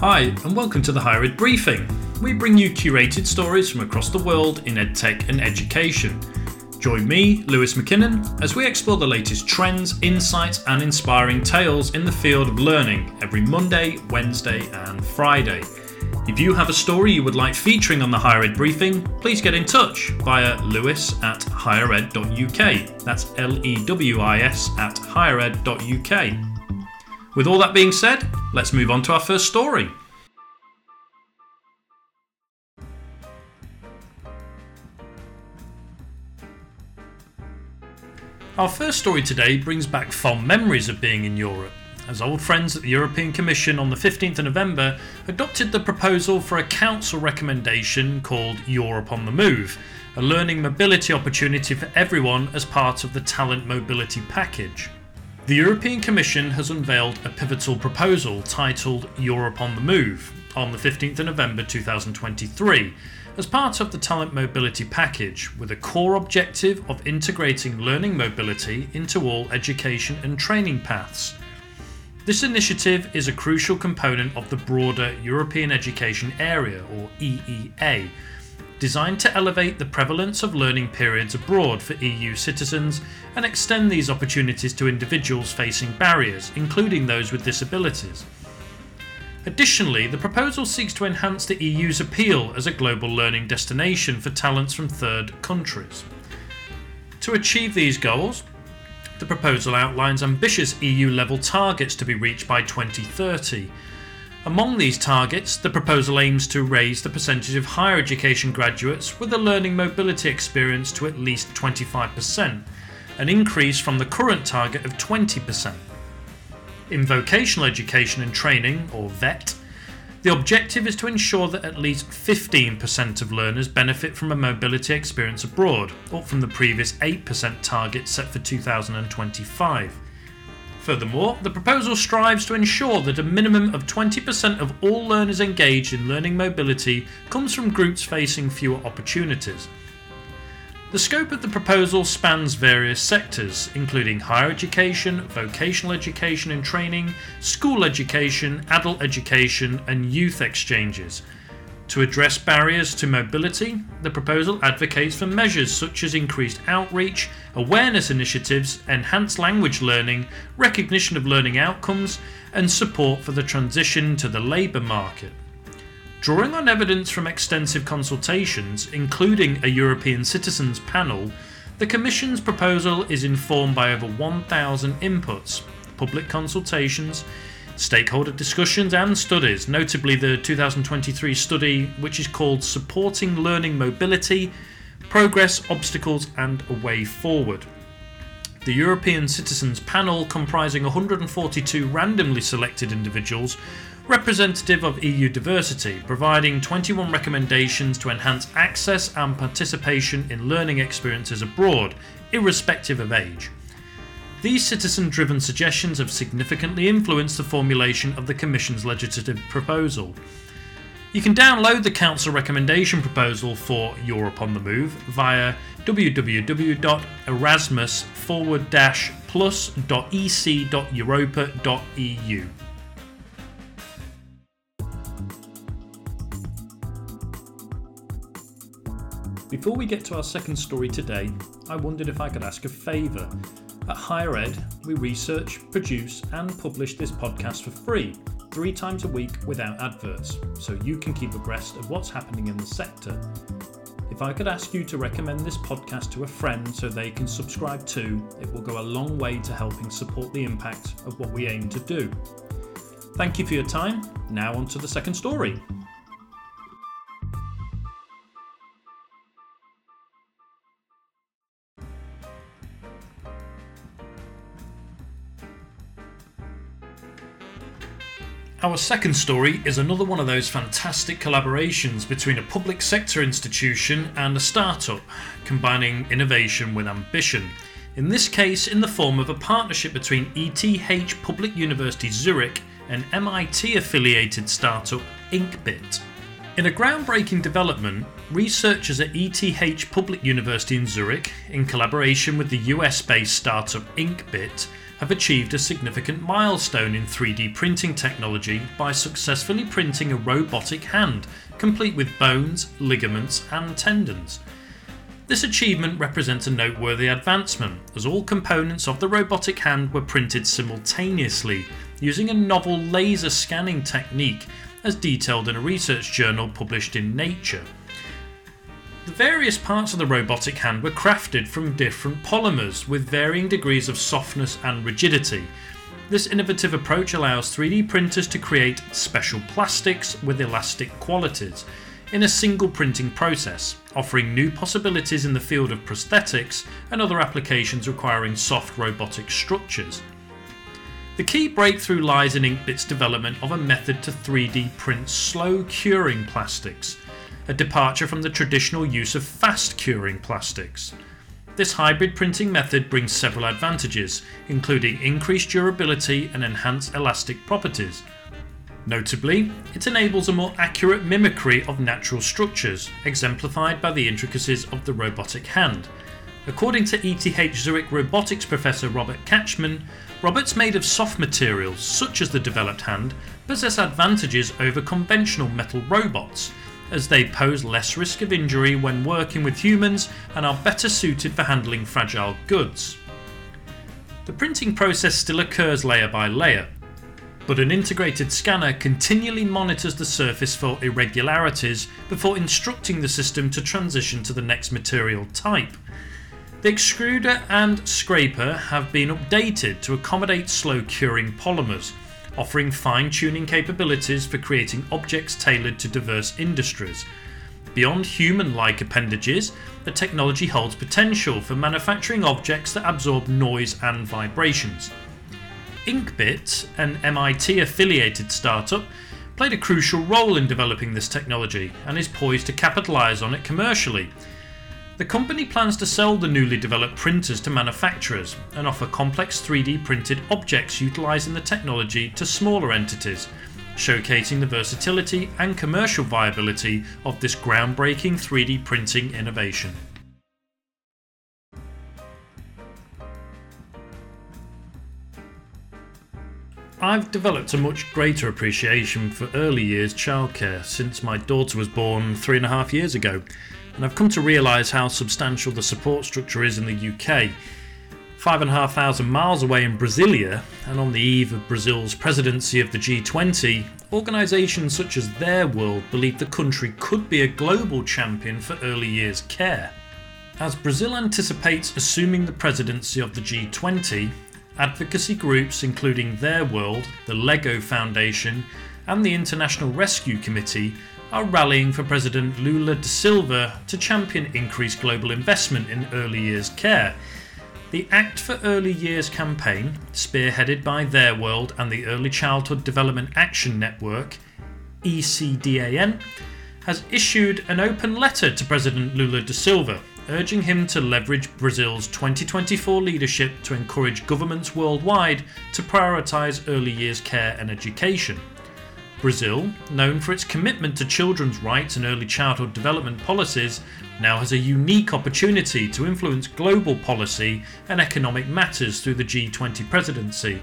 Hi, and welcome to the Higher Ed Briefing. We bring you curated stories from across the world in EdTech and education. Join me, Lewis McKinnon, as we explore the latest trends, insights, and inspiring tales in the field of learning every Monday, Wednesday, and Friday. If you have a story you would like featuring on the Higher Ed Briefing, please get in touch via lewis at highered.uk. That's L E W I S at highered.uk. With all that being said, let's move on to our first story. Our first story today brings back fond memories of being in Europe, as old friends at the European Commission on the 15th of November adopted the proposal for a council recommendation called Europe on the Move, a learning mobility opportunity for everyone as part of the Talent Mobility Package. The European Commission has unveiled a pivotal proposal titled Europe on the Move on the 15th of November 2023 as part of the Talent Mobility Package with a core objective of integrating learning mobility into all education and training paths. This initiative is a crucial component of the broader European Education Area, or EEA, designed to elevate the prevalence of learning periods abroad for EU citizens and extend these opportunities to individuals facing barriers, including those with disabilities. Additionally, the proposal seeks to enhance the EU's appeal as a global learning destination for talents from third countries. To achieve these goals, the proposal outlines ambitious EU level targets to be reached by 2030 among these targets, the proposal aims to raise the percentage of higher education graduates with a learning mobility experience to at least 25%, an increase from the current target of 20%. In vocational education and training, or VET, the objective is to ensure that at least 15% of learners benefit from a mobility experience abroad, up from the previous 8% target set for 2025. Furthermore, the proposal strives to ensure that a minimum of 20% of all learners engaged in learning mobility comes from groups facing fewer opportunities. The scope of the proposal spans various sectors, including higher education, vocational education and training, school education, adult education, and youth exchanges, to address barriers to mobility, the proposal advocates for measures such as increased outreach, awareness initiatives, enhanced language learning, recognition of learning outcomes, and support for the transition to the labour market. Drawing on evidence from extensive consultations, including a European citizens panel, the Commission's proposal is informed by over 1,000 inputs, public consultations, stakeholder discussions and studies, notably the 2023 study which is called Supporting Learning Mobility Progress, Obstacles and a Way Forward. The European Citizens Panel, comprising 142 randomly selected individuals, representative of EU diversity, providing 21 recommendations to enhance access and participation in learning experiences abroad, irrespective of age. These citizen driven suggestions have significantly influenced the formulation of the Commission's legislative proposal. You can download the Council recommendation proposal for Europe on the Move via www.erasmus forward plus.ec.europa.eu. Before we get to our second story today, I wondered if I could ask a favour. At Higher Ed, we research, produce, and publish this podcast for free, three times a week without adverts, so you can keep abreast of what's happening in the sector. If I could ask you to recommend this podcast to a friend so they can subscribe too, it will go a long way to helping support the impact of what we aim to do. Thank you for your time. Now, on to the second story. Our second story is another one of those fantastic collaborations between a public sector institution and a startup, combining innovation with ambition. In this case, in the form of a partnership between ETH Public University Zurich and MIT affiliated startup Inkbit. In a groundbreaking development, researchers at ETH Public University in Zurich, in collaboration with the US based startup Inkbit, have achieved a significant milestone in 3D printing technology by successfully printing a robotic hand, complete with bones, ligaments, and tendons. This achievement represents a noteworthy advancement, as all components of the robotic hand were printed simultaneously using a novel laser scanning technique, as detailed in a research journal published in Nature. The various parts of the robotic hand were crafted from different polymers with varying degrees of softness and rigidity. This innovative approach allows 3D printers to create special plastics with elastic qualities in a single printing process, offering new possibilities in the field of prosthetics and other applications requiring soft robotic structures. The key breakthrough lies in Inkbit's development of a method to 3D print slow curing plastics, a departure from the traditional use of fast curing plastics. This hybrid printing method brings several advantages, including increased durability and enhanced elastic properties, Notably, it enables a more accurate mimicry of natural structures, exemplified by the intricacies of the robotic hand. According to ETH Zurich robotics professor Robert Katzschmann, robots made of soft materials, such as the developed hand, possess advantages over conventional metal robots, as they pose less risk of injury when working with humans and are better suited for handling fragile goods. The printing process still occurs layer by layer, but an integrated scanner continually monitors the surface for irregularities before instructing the system to transition to the next material type. The extruder and scraper have been updated to accommodate slow curing polymers, offering fine tuning capabilities for creating objects tailored to diverse industries. Beyond human like appendages, the technology holds potential for manufacturing objects that absorb noise and vibrations. Inkbit, an MIT affiliated startup, played a crucial role in developing this technology and is poised to capitalise on it commercially. The company plans to sell the newly developed printers to manufacturers and offer complex 3D printed objects utilising the technology to smaller entities, showcasing the versatility and commercial viability of this groundbreaking 3D printing innovation. I've developed a much greater appreciation for early years childcare since my daughter was born three and a half years ago, and I've come to realise how substantial the support structure is in the UK. Five and a half thousand miles away in Brasilia, and on the eve of Brazil's presidency of the G20, organisations such as Theirworld believe the country could be a global champion for early years care. As Brazil anticipates assuming the presidency of the G20, advocacy groups including Theirworld, the LEGO Foundation, and the International Rescue Committee are rallying for President Lula da Silva to champion increased global investment in early years care. The Act for Early Years campaign, spearheaded by Theirworld and the Early Childhood Development Action Network, ECDAN, has issued an open letter to President Lula da Silva urging him to leverage Brazil's 2024 leadership to encourage governments worldwide to prioritise early years care and education. Brazil, known for its commitment to children's rights and early childhood development policies, now has a unique opportunity to influence global policy and economic matters through the G20 presidency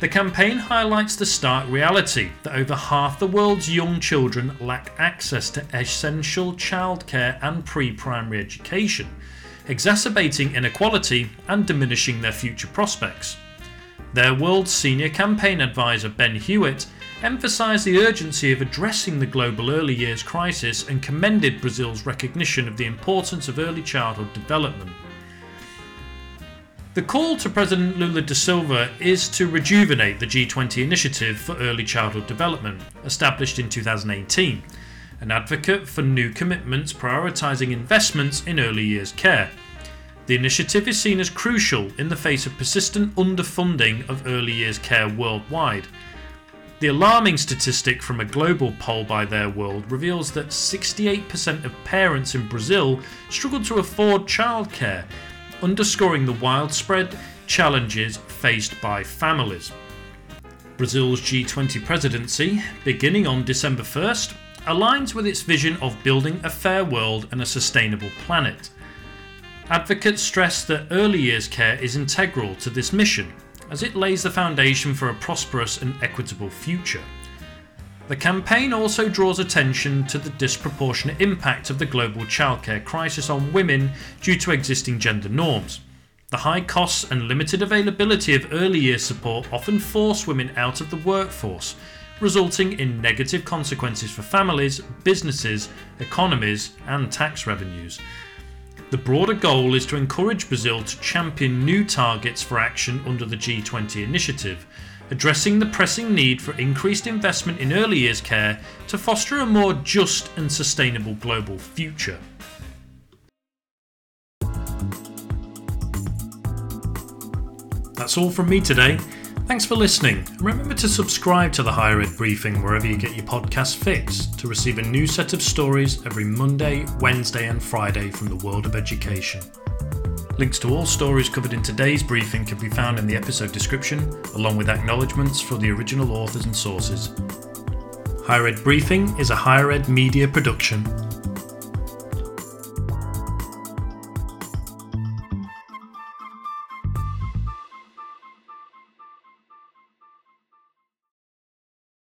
the campaign highlights the stark reality that over half the world's young children lack access to essential childcare and pre primary education, exacerbating inequality and diminishing their future prospects. Theirworld's senior campaign advisor Ben Hewitt emphasised the urgency of addressing the global early years crisis and commended Brazil's recognition of the importance of early childhood development. The call to President Lula da Silva is to rejuvenate the G20 initiative for early childhood development, established in 2018, an advocate for new commitments prioritising investments in early years care. The initiative is seen as crucial in the face of persistent underfunding of early years care worldwide. The alarming statistic from a global poll by Theirworld reveals that 68% of parents in Brazil struggle to afford childcare underscoring the widespread challenges faced by families. Brazil's G20 presidency, beginning on December 1st, aligns with its vision of building a fair world and a sustainable planet. Advocates stress that early years care is integral to this mission, as it lays the foundation for a prosperous and equitable future. The campaign also draws attention to the disproportionate impact of the global childcare crisis on women due to existing gender norms. The high costs and limited availability of early years support often force women out of the workforce, resulting in negative consequences for families, businesses, economies, and tax revenues. The broader goal is to encourage Brazil to champion new targets for action under the G20 initiative, addressing the pressing need for increased investment in early years care to foster a more just and sustainable global future. That's all from me today. Thanks for listening. Remember to subscribe to the Higher Ed Briefing wherever you get your podcast fix to receive a new set of stories every Monday, Wednesday, and Friday from the world of education. Links to all stories covered in today's briefing can be found in the episode description, along with acknowledgements for the original authors and sources. Higher Ed Briefing is a higher ed media production